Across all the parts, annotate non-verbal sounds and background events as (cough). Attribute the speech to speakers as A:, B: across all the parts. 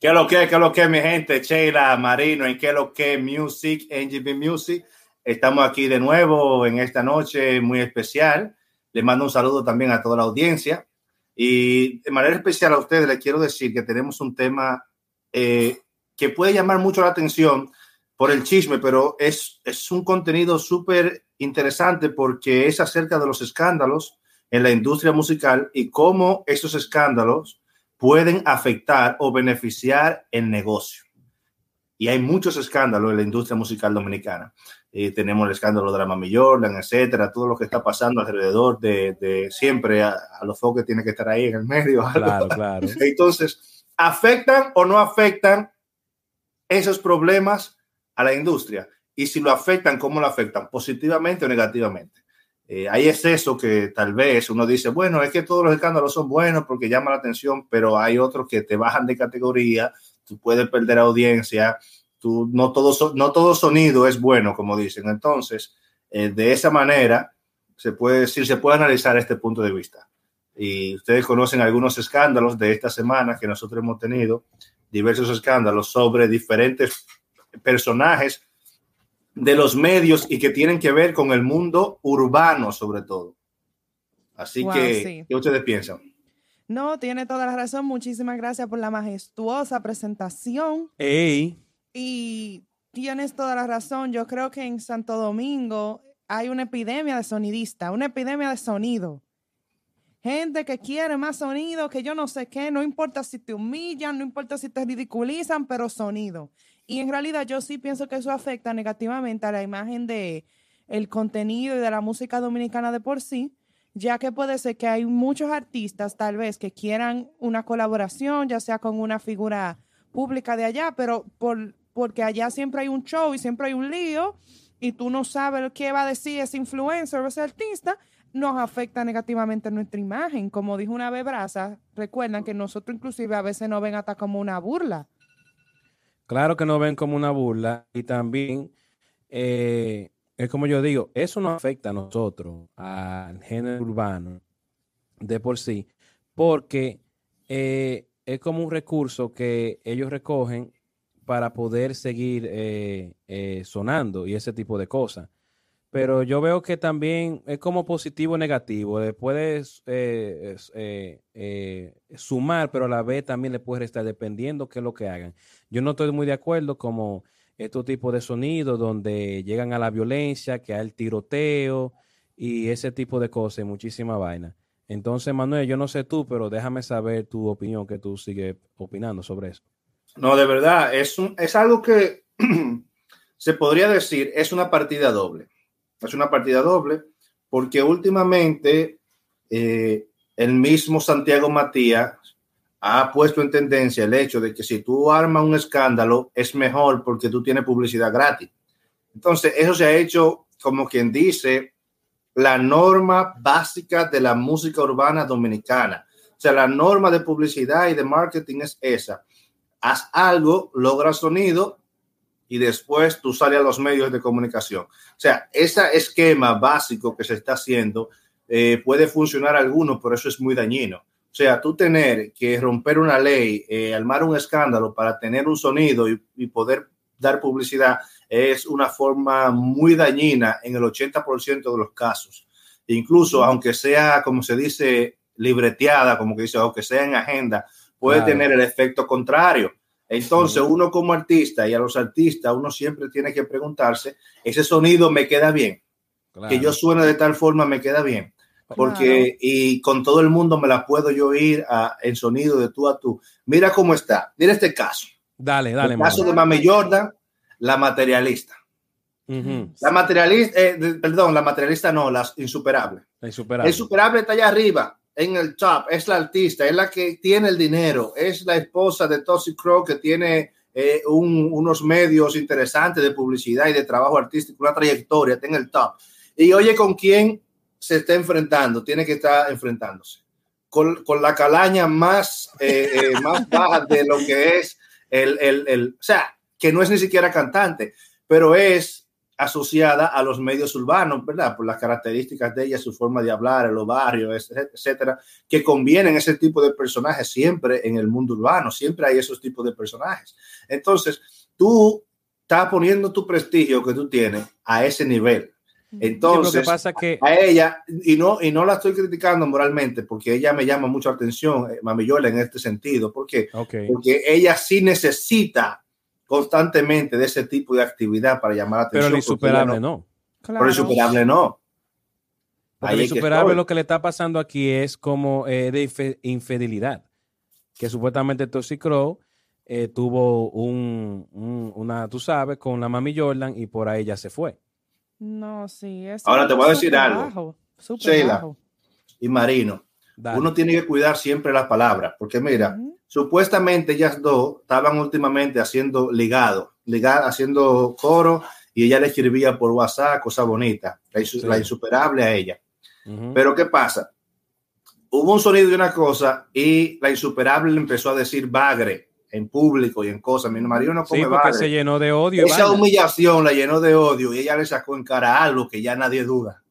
A: ¿Qué lo que, qué lo que, mi gente? Sheila, Marino, en qué lo que, Music, NGB Music. Estamos aquí de nuevo en esta noche muy especial. Les mando un saludo también a toda la audiencia. Y de manera especial a ustedes les quiero decir que tenemos un tema eh, que puede llamar mucho la atención por el chisme, pero es, es un contenido súper interesante porque es acerca de los escándalos en la industria musical y cómo esos escándalos pueden afectar o beneficiar el negocio. Y hay muchos escándalos en la industria musical dominicana. Eh, tenemos el escándalo de la Mami Jordan, etcétera, todo lo que está pasando alrededor de, de siempre a, a, los que tiene que estar ahí en el medio.
B: Claro, claro. (laughs)
A: Entonces, ¿afectan o no afectan esos problemas a la industria? Y si lo afectan, ¿cómo lo afectan? ¿Positivamente o negativamente? Eh, hay exceso que tal vez uno dice, bueno, es que todos los escándalos son buenos porque llaman la atención, pero hay otros que te bajan de categoría, tú puedes perder audiencia, tú, no, todo, no todo sonido es bueno, como dicen. Entonces, eh, de esa manera, se puede decir, se puede analizar este punto de vista. Y ustedes conocen algunos escándalos de esta semana que nosotros hemos tenido, diversos escándalos sobre diferentes personajes de los medios y que tienen que ver con el mundo urbano sobre todo. Así wow, que, sí. ¿qué ustedes piensan?
C: No, tiene toda la razón. Muchísimas gracias por la majestuosa presentación.
B: Ey.
C: Y tienes toda la razón. Yo creo que en Santo Domingo hay una epidemia de sonidista, una epidemia de sonido. Gente que quiere más sonido, que yo no sé qué, no importa si te humillan, no importa si te ridiculizan, pero sonido. Y en realidad yo sí pienso que eso afecta negativamente a la imagen de el contenido y de la música dominicana de por sí, ya que puede ser que hay muchos artistas tal vez que quieran una colaboración, ya sea con una figura pública de allá, pero por, porque allá siempre hay un show y siempre hay un lío y tú no sabes qué va a decir ese influencer o ese artista, nos afecta negativamente nuestra imagen. Como dijo una vez Brasa, recuerdan que nosotros inclusive a veces nos ven hasta como una burla.
B: Claro que nos ven como una burla y también eh, es como yo digo, eso no afecta a nosotros, al género urbano de por sí, porque eh, es como un recurso que ellos recogen para poder seguir eh, eh, sonando y ese tipo de cosas. Pero yo veo que también es como positivo o negativo. Puedes eh, eh, sumar, pero a la vez también le puedes restar dependiendo qué es lo que hagan. Yo no estoy muy de acuerdo como estos tipos de sonidos donde llegan a la violencia, que hay el tiroteo y ese tipo de cosas, muchísima vaina. Entonces, Manuel, yo no sé tú, pero déjame saber tu opinión, que tú sigues opinando sobre eso.
A: No, de verdad, es, un, es algo que (clears throat) se podría decir, es una partida doble es una partida doble, porque últimamente eh, el mismo Santiago Matías ha puesto en tendencia el hecho de que si tú armas un escándalo es mejor porque tú tienes publicidad gratis. Entonces, eso se ha hecho, como quien dice, la norma básica de la música urbana dominicana. O sea, la norma de publicidad y de marketing es esa. Haz algo, logra sonido y después tú sales a los medios de comunicación. O sea, ese esquema básico que se está haciendo eh, puede funcionar a algunos, pero eso es muy dañino. O sea, tú tener que romper una ley, eh, armar un escándalo para tener un sonido y, y, poder dar publicidad es una forma muy dañina en el 80% de los casos. Incluso, aunque sea, como se dice, libreteada, como que dice, aunque sea en agenda, puede claro. tener el efecto contrario. Entonces, uno como artista y a los artistas, uno siempre tiene que preguntarse, ¿ese sonido me queda bien? Claro. Que yo suene de tal forma me queda bien. Porque, claro. y con todo el mundo me la puedo yo ir a, en sonido de tú a tú. Mira cómo está. Mira este caso.
B: Dale, dale.
A: El caso de Mame Jordan, la materialista. Uh -huh. La materialista, eh, perdón, la materialista no, la insuperable.
B: La insuperable.
A: La insuperable está allá arriba en el top, es la artista, es la que tiene el dinero, es la esposa de Toxic Crow que tiene eh, un, unos medios interesantes de publicidad y de trabajo artístico, una trayectoria, está en el top. Y oye, ¿con quién se está enfrentando? Tiene que estar enfrentándose. Con, con la calaña más, eh, eh, (laughs) más baja de lo que es el, el, el, o sea, que no es ni siquiera cantante, pero es asociada a los medios urbanos, ¿verdad? Por las características de ella, su forma de hablar en los barrios, etcétera, que convienen ese tipo de personajes siempre en el mundo urbano, siempre hay esos tipos de personajes. Entonces, tú estás poniendo tu prestigio que tú tienes a ese nivel. Entonces,
B: pasa que...
A: a ella, y no, y no la estoy criticando moralmente, porque ella me llama mucho atención, eh, Mamiyola, en este sentido. ¿Por qué? Porque ella sí necesita constantemente de ese tipo de actividad para llamar la atención.
B: Pero el insuperable no.
A: Pero el insuperable no.
B: Porque el insuperable lo que le está pasando aquí es como eh, de infidelidad. Que supuestamente Toxic Crow eh, tuvo un, una, tú sabes, con la mami Jordan y por ahí ya se fue.
C: No, sí.
A: Ahora te voy a decir algo. Sheila y Marino. Uno tiene que cuidar siempre las palabras, porque mira, supuestamente ellas dos estaban últimamente haciendo ligado, ligado, haciendo coro y ella le escribía por WhatsApp cosas bonitas, la, insuperable a ella. Pero ¿qué pasa? Hubo un sonido de una cosa y la insuperable le empezó a decir bagre en público y en cosas. Mi marido no come sí,
B: porque se llenó de odio.
A: Esa humillación la llenó de odio y ella le sacó en cara algo que ya nadie duda.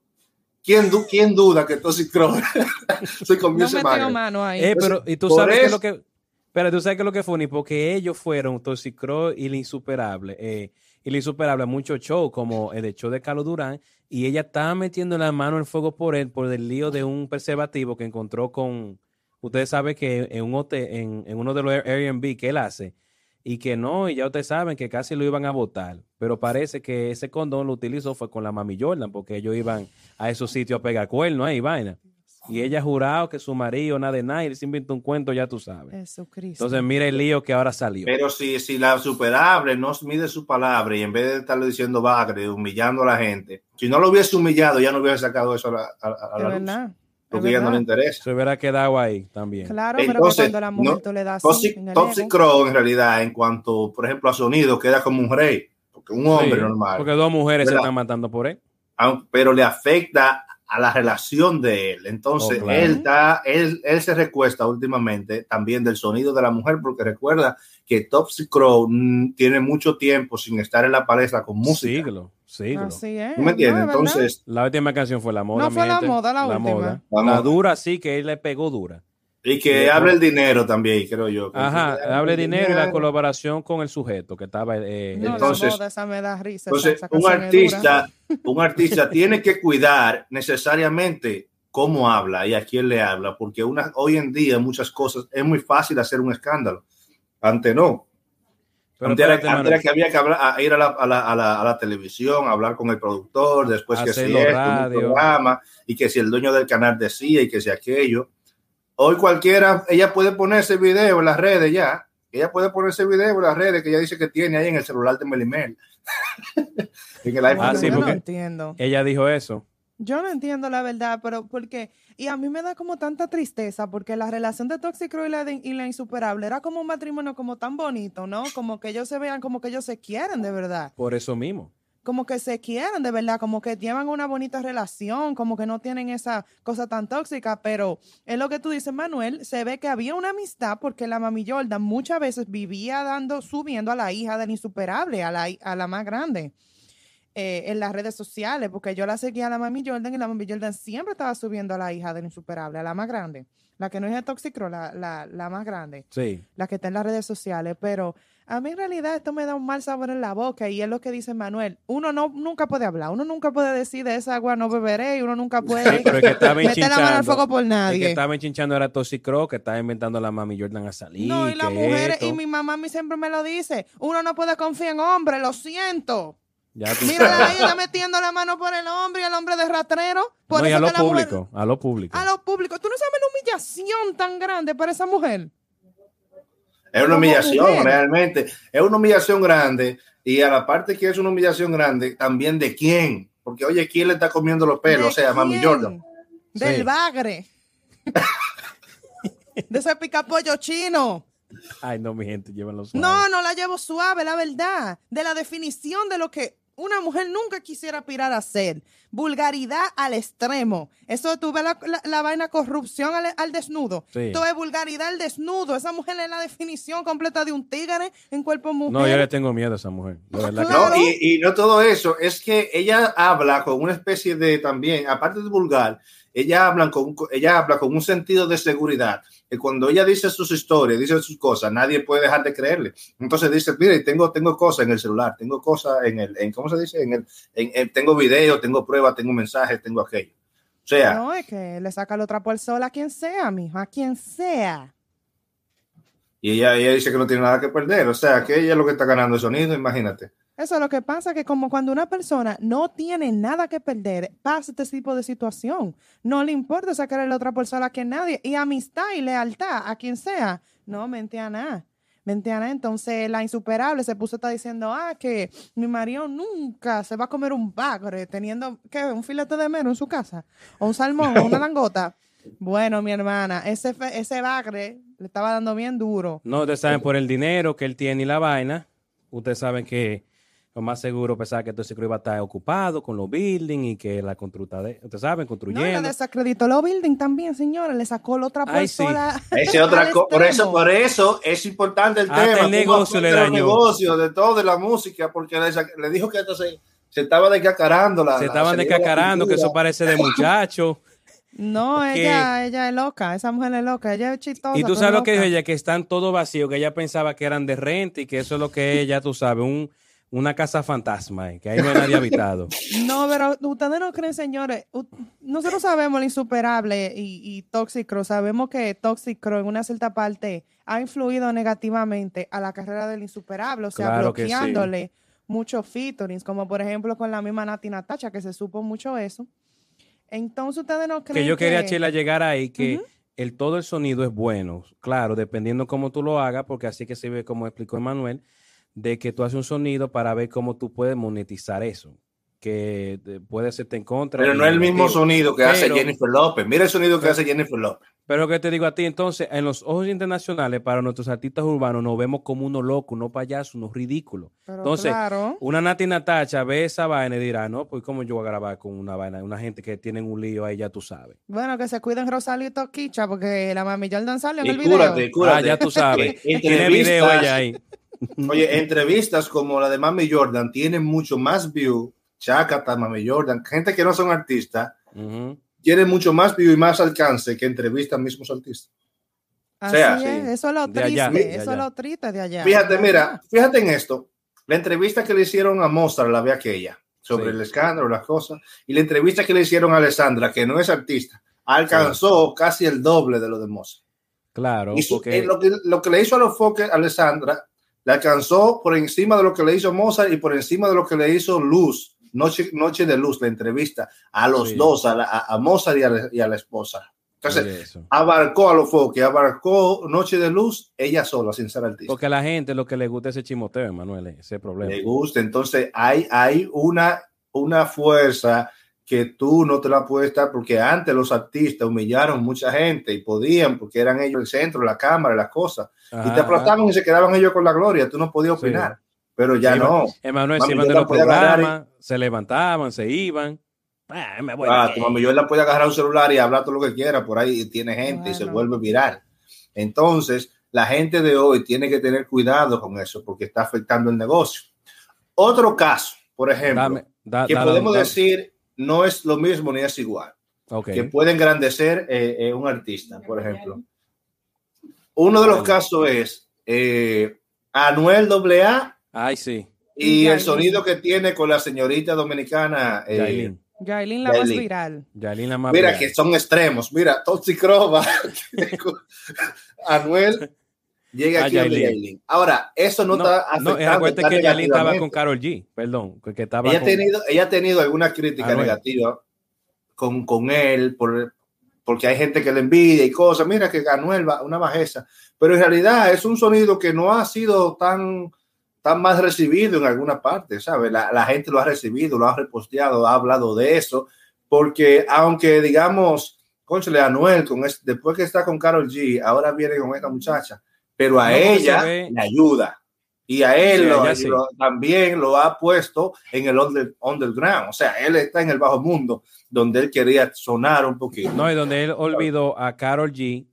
A: ¿Quién, ¿Quién duda que Toxic Crow (laughs) se comió no ese
C: mano ahí?
B: Eh, pero, y tú sabes que lo que pero tú sabes que lo que fue, ni porque ellos fueron Toxicro y la insuperable. Eh, y la insuperable, mucho show, como el show de Carlos Durán, y ella estaba metiendo la mano en fuego por él, por el lío de un preservativo que encontró con. Ustedes saben que en, un hotel, en, uno de los Airbnb que él hace, y que no, y ya ustedes saben que casi lo iban a votar, pero parece que ese condón lo utilizó fue con la mami Jordan, porque ellos iban a esos sitios a pegar cuernos ahí, vaina. Y ella ha jurado que su marido, nada de nada, y se inventó un cuento, ya tú sabes.
C: Jesucristo.
B: Entonces, mira el lío que ahora salió.
A: Pero si, si la superable no mide su palabra y en vez de estarle diciendo bagre, humillando a la gente, si no lo hubiese humillado, ya no hubiese sacado eso a la, a, la luz. Porque ya no le interesa.
B: Se hubiera quedado ahí también.
C: Claro, pero cuando la mujer tú le das. Toxic,
A: Toxic Crow, en realidad, en cuanto, por ejemplo, a sonido, queda como un rey. Porque un hombre normal.
B: Porque dos mujeres se están matando por él.
A: Pero le afecta a la relación de él. Entonces, oh, él, está, él, él se recuesta últimamente también del sonido de la mujer, porque recuerda que Topsy Crow tiene mucho tiempo sin estar en la palestra con música.
B: Siglo, siglo.
C: Así es.
A: me entiendes? Entonces,
B: la última canción fue La Moda.
C: No fue La Moda, la, última.
B: La, dura, sí, que él le pegó dura.
A: Y que hable el dinero también, creo yo.
B: Ajá, hable el dinero, y la colaboración con el sujeto que estaba. Eh,
A: entonces,
C: esa me da risa,
A: entonces un artista, (laughs) un artista tiene que cuidar necesariamente cómo habla y a quién le habla, porque una, hoy en día muchas cosas es muy fácil hacer un escándalo. Antes no. antes, era, que había que hablar, ir a la, a, la, a, la, televisión, hablar con el productor, después que si esto, programa, y que si el dueño del canal decía y que si aquello Hoy cualquiera, ella puede poner ese video en las redes ya. Ella puede poner ese video en las redes que ella dice que tiene ahí en el celular de Melimel. (laughs)
C: en el iPhone. Ah, sí, no entiendo.
B: Ella dijo eso.
C: Yo no entiendo la verdad, pero porque, y a mí me da como tanta tristeza, porque la relación de y la, y la Insuperable era como un matrimonio como tan bonito, ¿no? Como que ellos se vean como que ellos se quieren de verdad.
B: Por eso mismo
C: como que se quieren de verdad, como que llevan una bonita relación, como que no tienen esa cosa tan tóxica, pero es lo que tú dices, Manuel, se ve que había una amistad porque la mami Jordan muchas veces vivía dando, subiendo a la hija del insuperable, a la, a la más grande. Eh, en las redes sociales, porque yo la seguía a la mami Jordan y la mami Jordan siempre estaba subiendo a la hija del insuperable, a la más grande, la que no es de Toxicro, la, la, la más grande,
B: sí.
C: la que está en las redes sociales, pero a mí en realidad esto me da un mal sabor en la boca y es lo que dice Manuel. Uno no nunca puede hablar, uno nunca puede decir de esa agua no beberé y uno nunca puede meter la mano al fuego por nadie.
B: El que estaba enchinchando era Toxicro, que estaba inventando la mami Jordan a salir.
C: No, y las mujeres, y mi mamá a mí siempre me lo dice, uno no puede confiar en hombres, lo siento. Ya Mira, ahí está metiendo la mano por el hombre y el hombre de ratrero. Por
B: no, y a lo público, a lo público.
C: A lo público. Tú no sabes la humillación tan grande para esa mujer.
A: Es una humillación, realmente. Es una humillación grande. Y a la parte que es una humillación grande, también de quién. Porque, oye, ¿quién le está comiendo los pelos? O sea, Mami Jordan.
C: Del bagre. (laughs) de ese picapollo chino.
B: Ay, no, mi gente, llévalo
C: suave. No, no la llevo suave, la verdad. De la definición de lo que una mujer nunca quisiera aspirar a ser. Vulgaridad al extremo. Eso tú ves la, la, la vaina corrupción al, al desnudo.
B: Sí.
C: Esto es vulgaridad al desnudo. Esa mujer es la definición completa de un tigre en cuerpo mujer.
B: No, yo le tengo miedo a esa mujer. De verdad que-
C: Claro.
A: No, y, y no todo eso, es que ella habla con una especie de también, aparte de vulgar, ella habla con, ella habla con un sentido de seguridad, que cuando ella dice sus historias, dice sus cosas, nadie puede dejar de creerle. Entonces dice, mire, tengo, tengo cosas en el celular, tengo cosas en el, en, ¿cómo se dice? En el, en, en- tengo video, tengo pruebas, tengo mensajes, tengo aquello. O sea,
C: No, es que le saca lo trapo al sol a quien sea, mijo, a quien sea.
A: y ella, ella dice que no tiene nada que perder, o sea, que ella es lo que está ganando el sonido, imagínate.
C: Eso es lo que pasa, que como cuando una persona no tiene nada que perder, pasa este tipo de situación. No le importa sacarle la otra persona que nadie. Y amistad y lealtad a quien sea. No, mente a nada. Mente a nada. Entonces la insuperable se puso a estar diciendo, ah, que mi marido nunca se va a comer un bagre teniendo, ¿qué? Un filete de mero en su casa. O un salmón, o una (laughs) langota. Bueno, mi hermana, ese, fe- ese bagre le estaba dando bien duro.
B: No, ustedes saben por el dinero que él tiene y la vaina. Ustedes saben que lo más seguro pensaba que entonces iba a estar ocupado con los buildings y que la construta de, ustedes saben,
C: No, la
B: construyendo.
C: desacreditó los building también, señores. Le sacó la otra
B: Ay, sí.
C: persona. (laughs)
A: Otra por eso, por eso es importante el
B: Hasta
A: tema.
B: el negocio le dañó.
A: de todo, de la música, porque le, dijo que esto se, estaba descacarando. La,
B: Se estaban descacarando, que eso parece de muchacho.
C: No,
B: que-
C: ella, ella es loca, esa mujer es loca, ella es chistosa.
B: Y tú sabes lo que dijo ella, que están todos vacíos, que ella pensaba que eran de renta y que eso es lo que ella, tú sabes, un, una casa fantasma, eh, que ahí no hay nadie habitado. (laughs)
C: No, pero ustedes no creen, señores. Nosotros sabemos lo insuperable y, y tóxico. Sabemos que tóxico en una cierta parte ha influido negativamente a la carrera del insuperable, o sea,
B: Claro sí.
C: bloqueándole muchos featurings, como por ejemplo con la misma Nati Natacha, que se supo mucho eso. Entonces ustedes no creen
B: que yo quería,
C: que-
B: Chela, llegar ahí, que el todo el sonido es bueno, claro, dependiendo cómo tú lo hagas, porque así que se ve, como explicó Emanuel, de que tú haces un sonido para ver cómo tú puedes monetizar eso, que puede serte en contra.
A: Pero
B: y
A: no es el mismo sonido que hace Jennifer López. Mira el sonido que
B: Pero-
A: hace Jennifer López.
B: Pero lo que te digo a ti, entonces, en los ojos internacionales, para nuestros artistas urbanos, nos vemos como unos locos, unos payasos, unos ridículos.
C: Pero
B: Entonces,
C: claro.
B: Una Nati Natacha ve esa vaina y dirá, no, pues cómo yo voy a grabar con una vaina, una gente que tienen un lío ahí, ya tú sabes.
C: Bueno, que se cuiden Rosalito Kicha, porque la mami Jordan salió en
A: Y
C: el video.
A: cúrate, cúrate.
B: Ah, ya tú sabes. (laughs) Tiene video ella ahí.
A: Oye, entrevistas como la de Mami Jordan tienen mucho más view. Chacata, Mami Jordan, gente que no son artistas,
B: Ujú.
A: tienen mucho más view y más alcance que entrevistan mismos artistas.
C: Así
A: sea,
C: es,
A: sí.
C: eso es lo triste,
B: allá,
C: eso es lo triste de allá.
A: Fíjate, mira, fíjate en esto. La entrevista que le hicieron a Mozart la ve aquella, sobre
B: Sí.
A: el escándalo, las cosas, y la entrevista que le hicieron a Alessandra, que no es artista, alcanzó casi el doble de lo de Mozart.
B: Claro,
A: Y su-
B: porque
A: eh, lo, que, lo que le hizo a los foques Alessandra, le alcanzó por encima de lo que le hizo Mozart y por encima de lo que le hizo Luz, Noche, Noche de Luz, la entrevista a los
B: Sí.
A: dos, a, la- a- Mozart y a, la, y a la esposa. Entonces,
B: Oye,
A: abarcó a los foques, abarcó Noche de Luz, ella sola, sin ser artista.
B: Porque a la gente lo que le gusta es ese chimoteo, Emanuel, ese problema.
A: le gusta. Entonces hay, hay una, una fuerza que tú no te la puedes estar porque antes los artistas humillaron mucha gente y podían porque eran ellos el centro, la cámara, las cosas. y te
B: Ajá.
A: aplastaban y se quedaban ellos con la gloria. Tú no podías
B: Sí.
A: opinar. Pero ya
B: Sí,
A: no.
B: Emanuel, se iban de
A: la
B: los programas, se levantaban, se iban. Ah, me voy.
A: Ah, tu mami yo la puede agarrar un celular y hablar todo lo que quiera por ahí y tiene gente y se
C: Bueno.
A: vuelve viral. Entonces, la gente de hoy tiene que tener cuidado con eso porque está afectando el negocio. Otro caso, por ejemplo,
B: Dame, da-
A: que
B: da-
A: podemos
B: da-
A: decir no es lo mismo ni es igual,
B: Ok.
A: que puede engrandecer eh, eh, un artista, por ejemplo. Uno de los casos es eh, Anuel AA
B: Ay, sí.
A: y
C: Yailin.
A: el sonido que tiene con la señorita dominicana. eh,
B: Yailin.
C: Yailin la más
A: Yailin.
C: viral.
B: Yailin la más
A: Mira
B: viral.
A: que son extremos. Mira, Toxicrova, (laughs) Anuel llega
B: Ah,
A: aquí a
B: Yailin.
A: Ahora, eso no, está
B: no,
A: afectando.
B: acuérdate
A: tan
B: que Yailin estaba con. Carol G, perdón, que estaba
A: ella, ha
B: con-
A: tenido, ella ha tenido alguna crítica
B: Anuel.
A: negativa con, con él por, porque hay gente que le envidia y cosas. Mira que Anuel va una bajeza. Pero en realidad es un sonido que no ha sido tan, tan más recibido en alguna parte, ¿sabes? La, la gente lo ha recibido, lo ha reposteado, ha hablado de eso, porque aunque digamos, conchale, Anuel, con es- después que está con Carol G, ahora viene con esta muchacha, pero a
B: No,
A: ella le ayuda. Y a él también lo ha puesto en el underground. O sea, él está en el bajo mundo, donde él quería sonar un poquito.
B: No, y donde él olvidó a Carol G,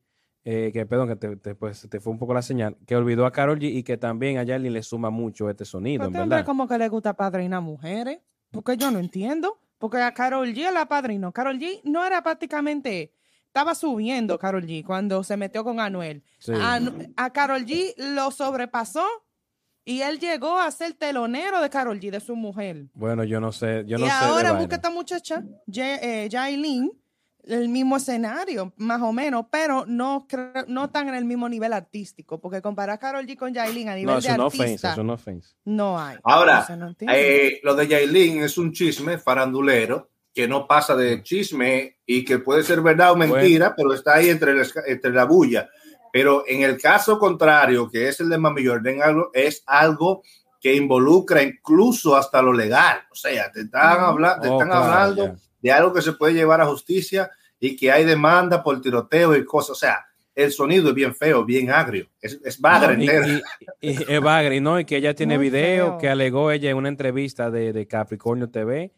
B: eh, que perdón, que te, pues, te, fue un poco la señal, que olvidó a Carol G y que también a Yarlin le suma mucho este sonido.
C: Pero este como que le gusta padrina mujeres, porque yo no entiendo. Porque a Carol G la padrino. Carol G no era prácticamente estaba subiendo Carol G cuando se metió con Anuel. A, Carol G lo sobrepasó y él llegó a ser telonero de Carol G, de su mujer.
B: Bueno, yo no sé, yo no
C: y
B: sé.
C: Ahora busca esta muchacha, eh, Jailin, el mismo escenario, más o menos, pero no, no tan en el mismo nivel artístico, porque comparar a Carol G con Jailin a nivel de artista,
B: no,
C: no hay.
A: Ahora, eh, lo de Jailin es un chisme farandulero que no pasa de chisme y que puede ser verdad o mentira, pero está ahí entre, entre la bulla. Pero en el caso contrario, que es el de Mami Jordan, es algo que involucra incluso hasta lo legal. O sea, te están, hablando, están hablando de algo que se puede llevar a justicia y que hay demanda por tiroteo y cosas. O sea, el sonido es bien feo, bien agrio. Es, es bagre
B: y, es bagre, ¿no? Y que ella tiene video que alegó ella en una entrevista de, de Capricornio TV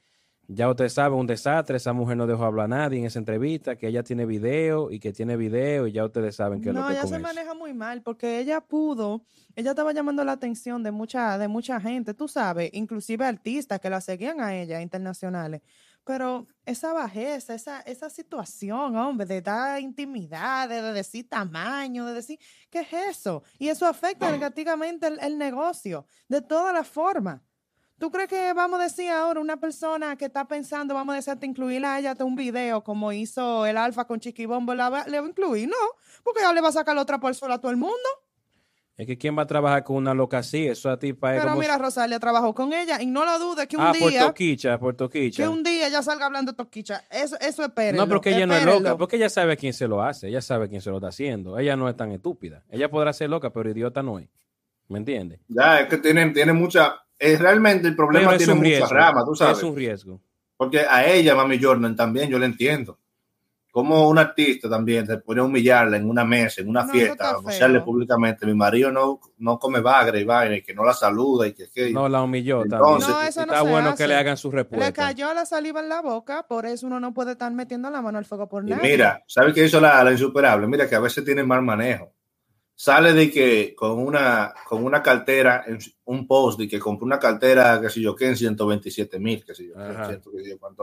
B: ya usted sabe, un desastre, esa mujer no dejó hablar a nadie en esa entrevista, que ella tiene video y que tiene video y ya ustedes saben que
C: no,
B: lo que
C: ella se maneja muy mal porque ella pudo, ella estaba llamando la atención de mucha, de mucha gente, tú sabes, inclusive artistas que la seguían a ella, internacionales. Pero esa bajeza, esa, esa situación, hombre, de dar intimidad, de, decir tamaño, de decir, ¿qué es eso? Y eso afecta negativamente el, el negocio, de todas las formas. ¿Tú crees que vamos a decir ahora una persona que está pensando, vamos a decirte incluirla a ella de un video como hizo el Alfa con Chiquibombo, ¿le va a incluir? No, porque ya le va a sacar la otra por sola a todo el mundo.
B: Es que quién va a trabajar con una loca así, eso a ti para
C: Pero mira, Rosalia trabajó con ella y no lo dudes que un
B: ah,
C: día.
B: por Toquicha, por Toquicha.
C: Que un día ella salga hablando de Toquicha. Eso, eso espérenlo.
B: No, porque ella no es loca, porque ella sabe quién se lo hace, ella sabe quién se lo está haciendo. Ella no es tan estúpida. Ella podrá ser loca, pero idiota no es. ¿Me entiendes?
A: Ya, es que tiene, tiene mucha es realmente el problema tiene muchas ramas, tú sabes.
B: Es un riesgo.
A: Porque a ella, Mami Jordan, también yo le entiendo. Como un artista también se puede humillarla en una mesa, en una fiesta, anunciarle públicamente, mi marido no, no come bagre y y que no la saluda y que... que
B: no, la humilló Entonces, no, eso está bueno que le hagan su respuesta.
C: Le cayó la saliva en la boca, por eso uno no puede estar metiendo la mano al fuego por nada.
A: Mira, ¿sabes qué hizo la, la insuperable? Mira que a veces tiene mal manejo sale de que con una, con una cartera, un post de que compró una cartera, que sé yo, que en 127 mil, que sé yo,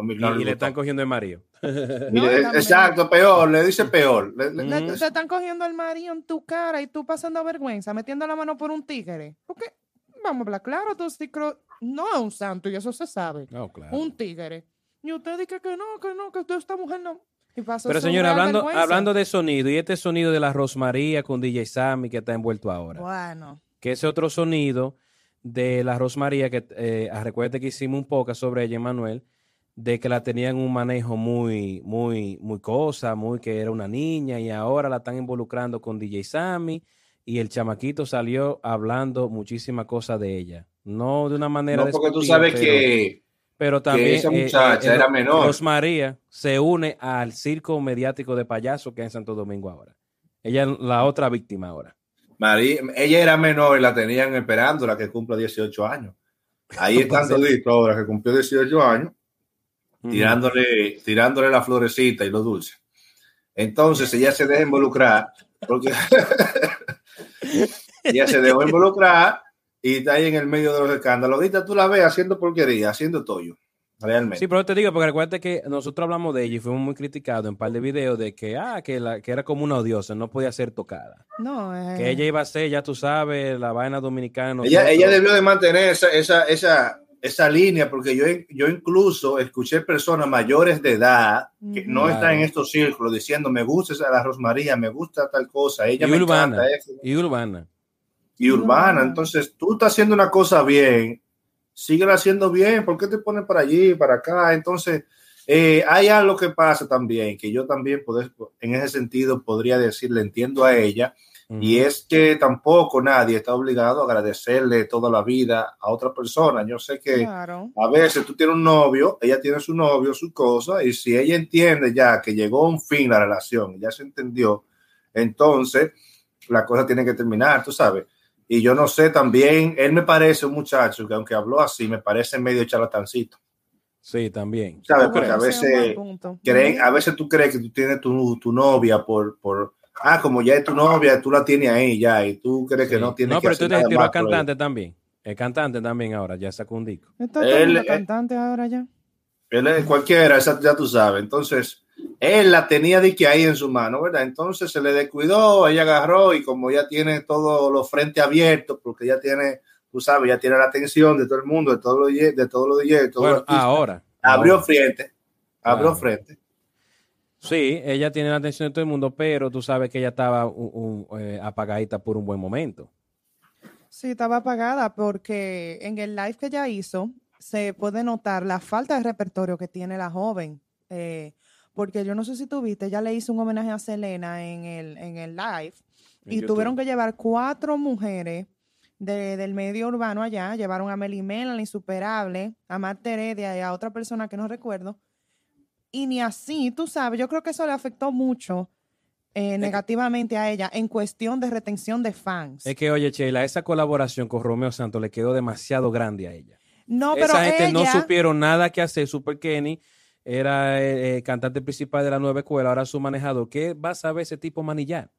B: mil. Y, le están cogiendo el marido. (laughs)
A: exacto, peor, le dice peor.
C: Le, están cogiendo el marido en tu cara y tú pasando vergüenza, metiendo la mano por un tigre. Porque, vamos a hablar claro, tú no es un santo y eso se sabe. Un tigre. Y usted dice que no, que no, que esta mujer no.
B: Pero señor, hablando, hablando de sonido, y este sonido de la Rosmaría con DJ Sammy que está envuelto ahora.
C: Bueno.
B: Que ese otro sonido de la Rosmaría, que eh, recuerde que hicimos un poco sobre ella, Manuel, de que la tenían un manejo muy, muy, muy cosa, muy que era una niña, y ahora la están involucrando con DJ Sammy, y el chamaquito salió hablando muchísimas cosas de ella. No de una manera.
A: No, porque tú sabes que
B: pero también
A: esa muchacha eh, era menor.
B: Rosmaría se une al circo mediático de payaso que hay en Santo Domingo ahora. Ella es la otra víctima ahora.
A: María, ella era menor y la tenían esperando, la que cumple 18 años. Ahí (laughs) están toditos ahora que cumplió 18 años, tirándole, tirándole la florecita y los dulces. Entonces ella se deja involucrar, porque (laughs) ella se dejó involucrar y está ahí en el medio de los escándalos. Ahorita tú la ves haciendo porquería, haciendo tollo. Realmente.
B: Sí, pero te digo, porque recuerda que nosotros hablamos de ella y fuimos muy criticados en un par de videos de que, ah, que, la, que era como una odiosa, no podía ser tocada.
C: No, eh.
B: Que ella iba a ser, ya tú sabes, la vaina dominicana.
A: Ella, ella debió de mantener esa, esa, esa, esa línea, porque yo, yo incluso escuché personas mayores de edad que no están en estos círculos diciendo, me gusta esa la Rosmaría, me gusta tal cosa, ella
B: y
A: me
B: urbana, Y urbana
A: y urbana. Entonces, tú estás haciendo una cosa bien, sigue haciendo bien, ¿por qué te pones para allí, para acá? Entonces, eh, hay algo que pasa también, que yo también en ese sentido podría decirle, entiendo a ella, y es que tampoco nadie está obligado a agradecerle toda la vida a otra persona. Yo sé que a veces tú tienes un novio, ella tiene su novio, su cosa, y si ella entiende ya que llegó a un fin la relación, ya se entendió, entonces la cosa tiene que terminar, tú sabes Y yo no sé también, él me parece un muchacho que aunque habló así, me parece medio charlatancito.
B: Sí, también.
A: ¿Sabes? Porque a veces, creen, a veces tú crees que tú tienes tu, tu novia por, por, ah, como ya es tu novia, tú la tienes ahí ya, y tú crees que no tienes
B: no,
A: que
B: pero tú te tiró a cantante también. El cantante también ahora, ya sacó un disco.
C: Él, el cantante ahora ya.
A: Él es cualquiera, ya tú sabes. Entonces, él la tenía de que ahí en su mano, ¿verdad? Entonces se le descuidó, ella agarró y como ya tiene todos los frentes abiertos, porque ya tiene, tú sabes, ya tiene la atención de todo el mundo, de todos los de todos los DJ,
B: bueno, ahora.
A: Abrió frente, abrió frente.
B: Sí, ella tiene la atención de todo el mundo, pero tú sabes que ella estaba eh, apagadita por un buen momento.
C: Sí, estaba apagada porque en el live que ella hizo se puede notar la falta de repertorio que tiene la joven. Eh, porque yo no sé si tú viste, ella le hizo un homenaje a Selena en el, en el live y tuvieron que llevar cuatro mujeres del medio urbano allá, llevaron a Melimela, la insuperable, a Marta Heredia y a otra persona que no recuerdo. Y ni así, tú sabes, yo creo que eso le afectó mucho eh, negativamente a ella en cuestión de retención de fans.
B: Es que, oye, Sheila, esa colaboración con Romeo Santos le quedó demasiado grande a ella.
C: No, pero
B: Esa gente no supieron nada que hacer. Super Kenny era el, eh, eh, cantante principal de la nueva escuela, ahora su manejador. ¿Qué va a saber ese tipo manillar?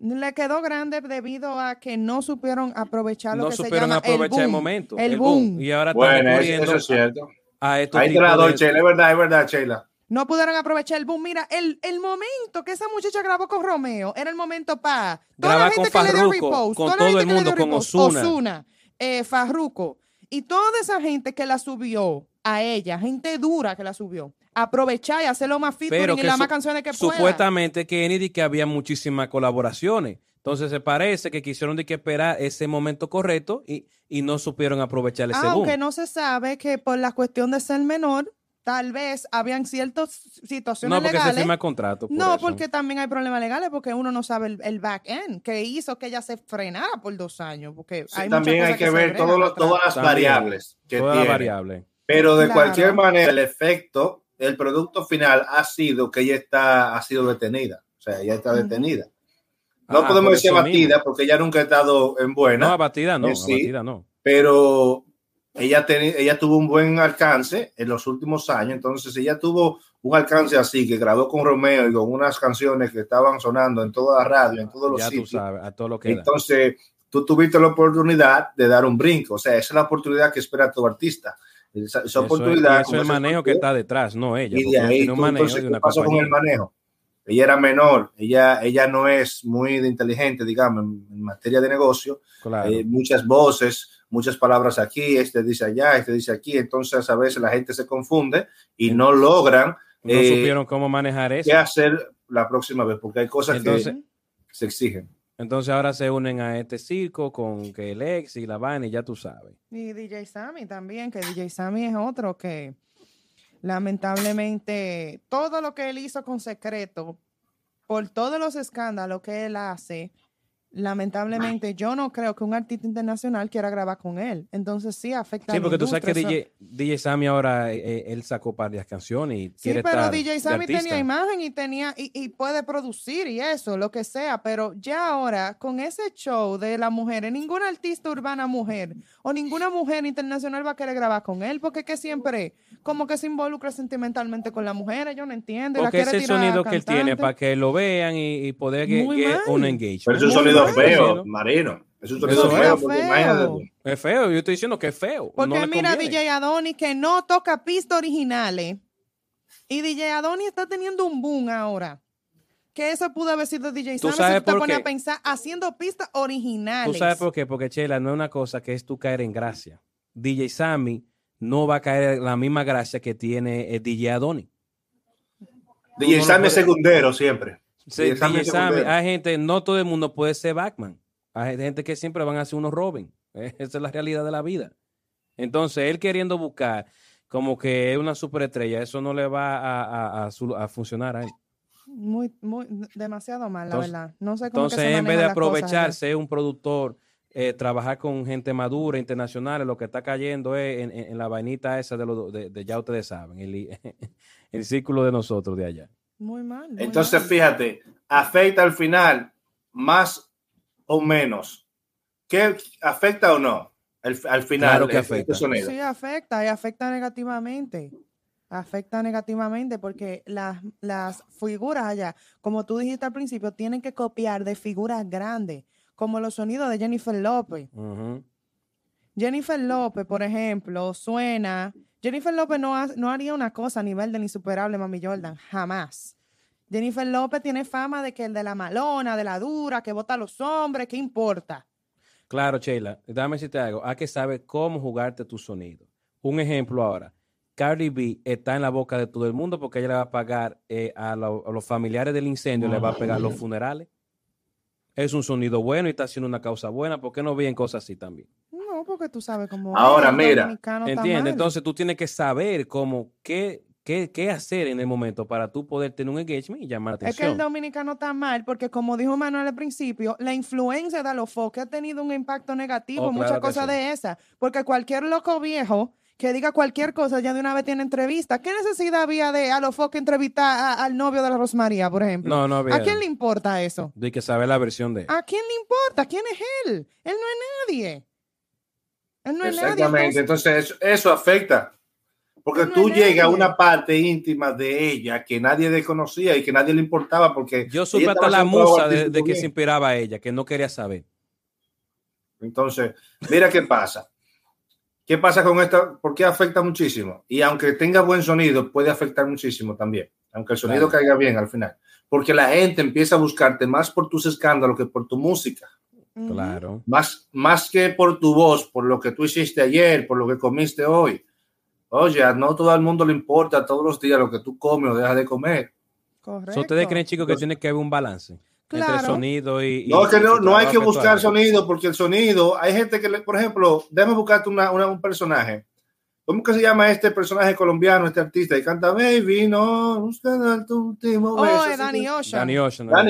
C: Le quedó grande debido a que no supieron aprovechar lo
B: no
C: que
B: se llama
C: aprovechar
B: el, momento.
C: El, boom.
B: Y ahora
A: bueno, eso es cierto.
B: A, a
A: Ahí te la doy, Sheila, es verdad, es verdad, Sheila
C: no pudieron aprovechar el boom. Mira, el, el momento que esa muchacha grabó con Romeo era el momento para
B: grabar con Farruko, con todo el mundo, con Osuna,
C: Osuna eh, Farruko y toda esa gente que la subió a ella, gente dura que la subió. Aprovechar y hacerlo más featuring y las más canciones que
B: pueda. Supuestamente Kennedy que había muchísimas colaboraciones. Entonces se parece que quisieron de que esperar ese momento correcto y, y no supieron aprovechar ese
C: Aunque
B: boom.
C: no se sabe que por la cuestión de ser menor, tal vez habían ciertas situaciones
B: no, porque
C: legales.
B: se firma contrato.
C: no, porque también hay problemas legales porque uno no sabe el, back end que hizo que ella se frenara por dos años. Porque hay
A: también hay que, ver todas las variables que todas tiene.
B: variables.
A: Pero de cualquier manera, el efecto, el producto final ha sido que ella está, ha sido detenida. O sea, ella está detenida. No ah, podemos decir batida porque ella nunca ha estado en buena.
B: No, abatida no, abatida no.
A: Pero ella, ella tuvo un buen alcance en los últimos años, entonces ella tuvo un alcance así, que grabó con Romeo y con unas canciones que estaban sonando en toda la radio, en todos los
B: ya
A: sitios.
B: Tú sabes, a todo lo que
A: entonces, tú tuviste la oportunidad de dar un brinco, o sea, esa es la oportunidad que espera tu artista. Esa, oportunidad.
B: Es, eso es el manejo que está detrás, no ella.
A: Y de ahí, tú, entonces, ¿qué pasó con el manejo? Ella era menor, ella, ella no es muy inteligente, digamos, en, materia de negocio.
B: Claro.
A: Eh, muchas voces, muchas palabras aquí, este dice allá, este dice aquí, entonces a veces la gente se confunde y no logran.
B: No eh, supieron cómo manejar eso.
A: ¿Qué hacer la próxima vez? Porque hay cosas que se exigen.
B: Entonces ahora se unen a este circo con que el ex y la vaina y ya tú sabes.
C: Y DJ Sammy también, que DJ Sammy es otro que lamentablemente todo lo que él hizo con secreto, por todos los escándalos que él hace, lamentablemente yo no creo que un artista internacional quiera grabar con él. Entonces sí afecta
B: Sí, porque tú sabes que DJ, DJ, Sammy ahora eh, eh, él sacó varias canciones y sí,
C: pero DJ Sammy tenía imagen y tenía y, y, puede producir y eso, lo que sea, pero ya ahora con ese show de la mujer, ninguna artista urbana mujer o ninguna mujer internacional va a querer grabar con él porque que siempre como que se involucra sentimentalmente con la mujer, yo no entiendo.
B: Porque es el sonido que él tiene para que lo vean y, poder que, un engagement.
A: Pero es un sonido feo, Marino. Es un sonido feo, feo.
B: Es feo, yo estoy diciendo que es feo.
C: Porque mira DJ Adoni que no toca pistas originales. Y DJ Adoni está teniendo un boom ahora. Que eso pudo haber sido DJ Sammy si tú te pones a pensar haciendo pistas originales.
B: ¿Tú sabes por qué? Porque Chela no es una cosa que es tú caer en gracia. DJ Sammy no va a caer la misma gracia que tiene el DJ Adoni.
A: DJ Sammy es segundero siempre.
B: Sí, hay gente, no todo el mundo puede ser Batman. Hay gente que siempre van a ser unos Robin. (laughs) Esa es la realidad de la vida. Entonces, él queriendo buscar como que es una superestrella, eso no le va a, a, funcionar a él.
C: Muy, muy, demasiado mal, la verdad. No sé cómo
B: entonces, en vez de aprovecharse, un productor, eh, trabajar con gente madura, internacional, lo que está cayendo es en, la vainita esa de, lo, de, ya ustedes saben, el, (laughs) el círculo de nosotros de allá.
C: Muy mal.
A: Entonces, fíjate, afecta al final más o menos. ¿qué afecta o no? al final,
B: Claro que
A: este- este
B: afecta.
A: sonido.
C: Sí, afecta y afecta negativamente. Afecta negativamente porque las, las figuras allá, como tú dijiste al principio, tienen que copiar de figuras grandes, como los sonidos de Jennifer López. Jennifer López, por ejemplo, suena. Jennifer López no, ha- no haría una cosa a nivel del insuperable Mami Jordan, jamás. Jennifer López tiene fama de que el de la malona, de la dura, que vota a los hombres, ¿qué importa?
B: Claro, Sheila, dame decirte algo. Hay que saber cómo jugarte tu sonido. Un ejemplo ahora. Cardi B está en la boca de todo el mundo porque ella le va a pagar eh, a, lo- a los familiares del incendio, le va a pegar los funerales. Es un sonido bueno y está haciendo una causa buena. ¿Por qué no bien cosas así también?
C: No, porque tú sabes cómo.
A: Ahora, mira,
C: mal.
B: Entonces tú tienes que saber cómo, qué, qué, qué hacer en el momento para tú poder tener un engagement y llamar la
C: Es que el
B: atención.
C: dominicano está mal porque, como dijo Manuel al principio, la influencia de Alofoque ha tenido un impacto negativo,
B: Oh,
C: muchas
B: claro que
C: cosas
B: sí.
C: de esas. Porque cualquier loco viejo que diga cualquier cosa ya de una vez tiene entrevista. ¿Qué necesidad había de Alofoque entrevistar a- al novio de la Rosmaría, por ejemplo?
B: No, no había.
C: ¿A quién le importa eso?
B: Hay que saber la versión de.
C: ¿A quién le importa? ¿Quién es él? Él no es nadie. Él no es nadie.
A: Exactamente,
C: entonces-
A: eso, eso afecta. Porque
C: No
A: tú llegas a una parte íntima de ella que nadie desconocía y que nadie le importaba porque
B: Yo supe hasta la musa de, de que se inspiraba a ella, que no quería saber.
A: Entonces, mira qué pasa. ¿Qué pasa con esta? ¿Por qué afecta muchísimo? Y aunque tenga buen sonido, puede afectar muchísimo también. Aunque el sonido
B: Claro.
A: caiga bien al final. Porque la gente empieza a buscarte más por tus escándalos que por tu música.
B: Claro.
A: Más, más que por tu voz, por lo que tú hiciste ayer, por lo que comiste hoy. Oye, no todo el mundo le importa todos los días lo que tú comes o dejas de comer.
C: Correcto.
B: ¿Ustedes creen, chicos, que tiene que haber un balance entre sonido y. y-
A: No, es que no, no hay que buscar sonido, porque el sonido, hay gente que, le, por ejemplo, déjame buscarte una, una- un personaje. ¿Cómo que se llama este personaje colombiano, este artista? Y canta Baby, no, busca tu último
C: Oh,
A: beso".
C: es Danny Ocean.
B: Danny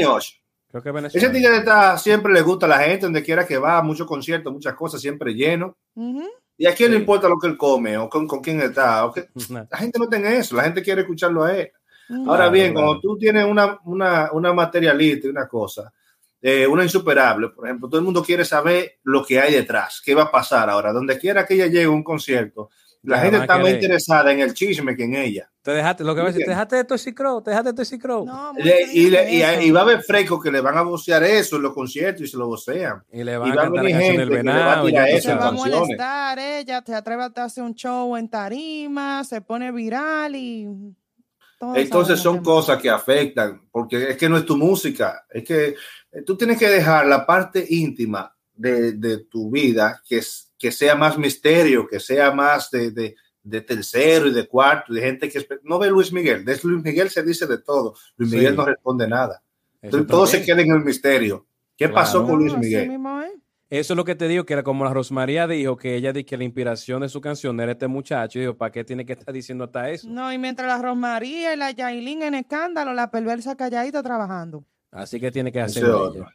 B: Ocean. Creo que
A: Ese
B: Venezuela.
A: tigre está, siempre le gusta a la gente, donde quiera que va, muchos conciertos, muchas cosas, siempre lleno.
C: Ujú.
A: ¿Y a quién le
B: Sí.
A: importa lo que él come o con, con quién está? o qué? (laughs)
B: Nah.
A: La gente no tiene eso, la gente quiere escucharlo a él. Ahora bien, cuando tú tienes una, una, una materialista y una cosa, eh, una insuperable, por ejemplo, todo el mundo quiere saber lo que hay detrás, qué va a pasar ahora. Donde quiera que ella llegue a un concierto, la gente está más interesada en el chisme que en ella.
B: Te dejaste, lo que va a decir, te dejaste de Toxic Crow, te dejaste de Toxic Crow.
C: No,
A: Le- y, le- y, y va a haber frescos que le van a vocear eso en los conciertos y se lo vocean.
B: Y le
A: y
B: van a
A: va a
B: cantar la canción del venado. y
A: eso
C: se va a molestar ella, te atreve a hacer un show en tarima, se pone viral y
A: Entonces son cosas que afectan, porque es que no es tu música, es que eh, tú tienes que dejar la parte íntima de, de tu vida que, es- que sea más misterio, que sea más de, de- de tercero y de cuarto, de gente que... No ve Luis Miguel, de Luis Miguel se dice de todo, Luis
B: Sí.
A: Miguel no responde nada,
B: Eso
A: Entonces, todo se queda en el misterio. ¿Qué
B: Claro.
A: pasó con Luis Miguel?
B: Eso es lo que te digo, que era como la Rosmaría dijo, que ella dijo que la inspiración de su canción era este muchacho. Y dijo, ¿para qué tiene que estar diciendo hasta eso?
C: No, y mientras la Rosmaría y la Yailin en escándalo, la perversa calladita trabajando.
B: Así que tiene que
A: Ese
B: hacer
A: otro.
B: ella.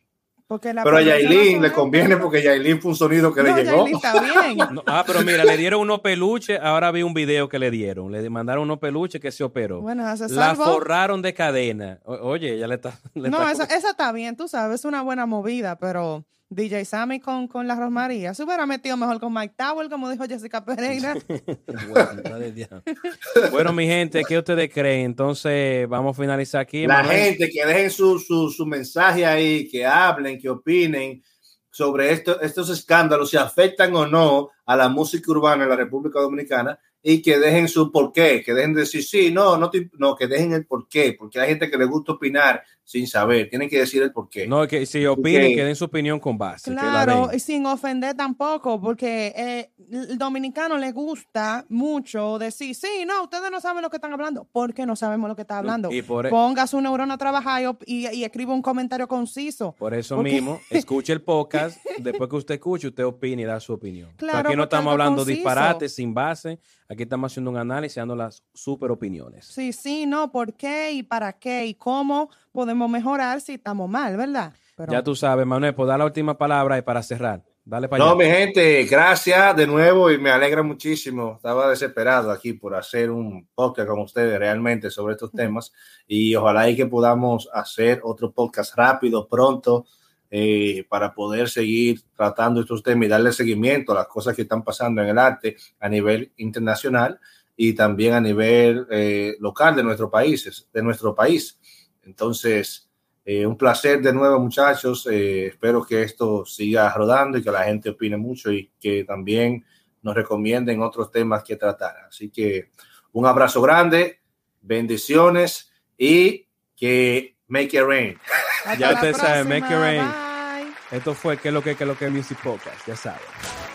C: Porque la
A: Pero a
C: no
A: Yailin le conviene porque Yailin fue un sonido que
C: No,
A: le llegó.
C: Yailin está bien. (laughs)
B: No, ah, pero mira, le dieron unos peluches. Ahora vi un video que le dieron. Le mandaron unos peluches que se operó.
C: Bueno, se
B: la forraron de cadena. O- oye, ella le está. le
C: No,
B: está-
C: esa, esa está bien, tú sabes, es una buena movida, pero DJ Sammy con, con la Rosmaría se hubiera metido mejor con Mike Tower, como dijo Jessica Pereira. (laughs) (laughs)
B: Bueno, mi gente, ¿qué ustedes creen? Entonces, vamos a finalizar aquí.
A: La
B: Manuel.
A: gente que dejen su, su, su mensaje ahí, que hablen, que opinen sobre esto, estos escándalos, si afectan o no a la música urbana en la República Dominicana y que dejen su porqué, que dejen de decir sí, no, no, te- no, que dejen el porqué, porque hay gente que le gusta opinar sin saber, tienen que decir el porqué.
B: No, que si opinen,
A: Ok.
B: que den su opinión con base. que la
C: Claro,
B: den.
C: y sin ofender tampoco, porque eh, el dominicano le gusta mucho decir, sí, no, ustedes no saben lo que están hablando, porque no sabemos lo que está hablando.
B: Y por, e-
C: Ponga su neurona a trabajar y, op- y, y escriba un comentario conciso.
B: por eso
C: porque-
B: mismo, (laughs) escuche el podcast. Después que usted escuche, usted opine y da su opinión.
C: Claro,
B: aquí no estamos hablando
C: conciso.
B: disparates, sin base. Aquí estamos haciendo un análisis, dando las super opiniones.
C: Sí, sí, no, ¿por qué y para qué y cómo podemos mejorar si estamos mal, verdad? Pero-
B: Ya tú sabes, Manuel, pues da la última palabra y para cerrar. Dale para
A: No,
B: allá.
A: mi gente, gracias de nuevo y me alegra muchísimo. Estaba desesperado aquí por hacer un podcast con ustedes realmente sobre estos temas y ojalá y que podamos hacer otro podcast rápido, pronto, eh, para poder seguir tratando estos temas y darle seguimiento a las cosas que están pasando en el arte a nivel internacional y también a nivel eh, local de nuestro país, de nuestro país. Entonces, eh, un placer de nuevo, muchachos. espero que esto siga rodando y que la gente opine mucho y que también nos recomienden otros temas que tratar. Así que un abrazo grande, bendiciones y que make it rain.
B: ya ustedes saben, make it rain. Esto fue que lo que, que lo que Music Podcast, ya saben.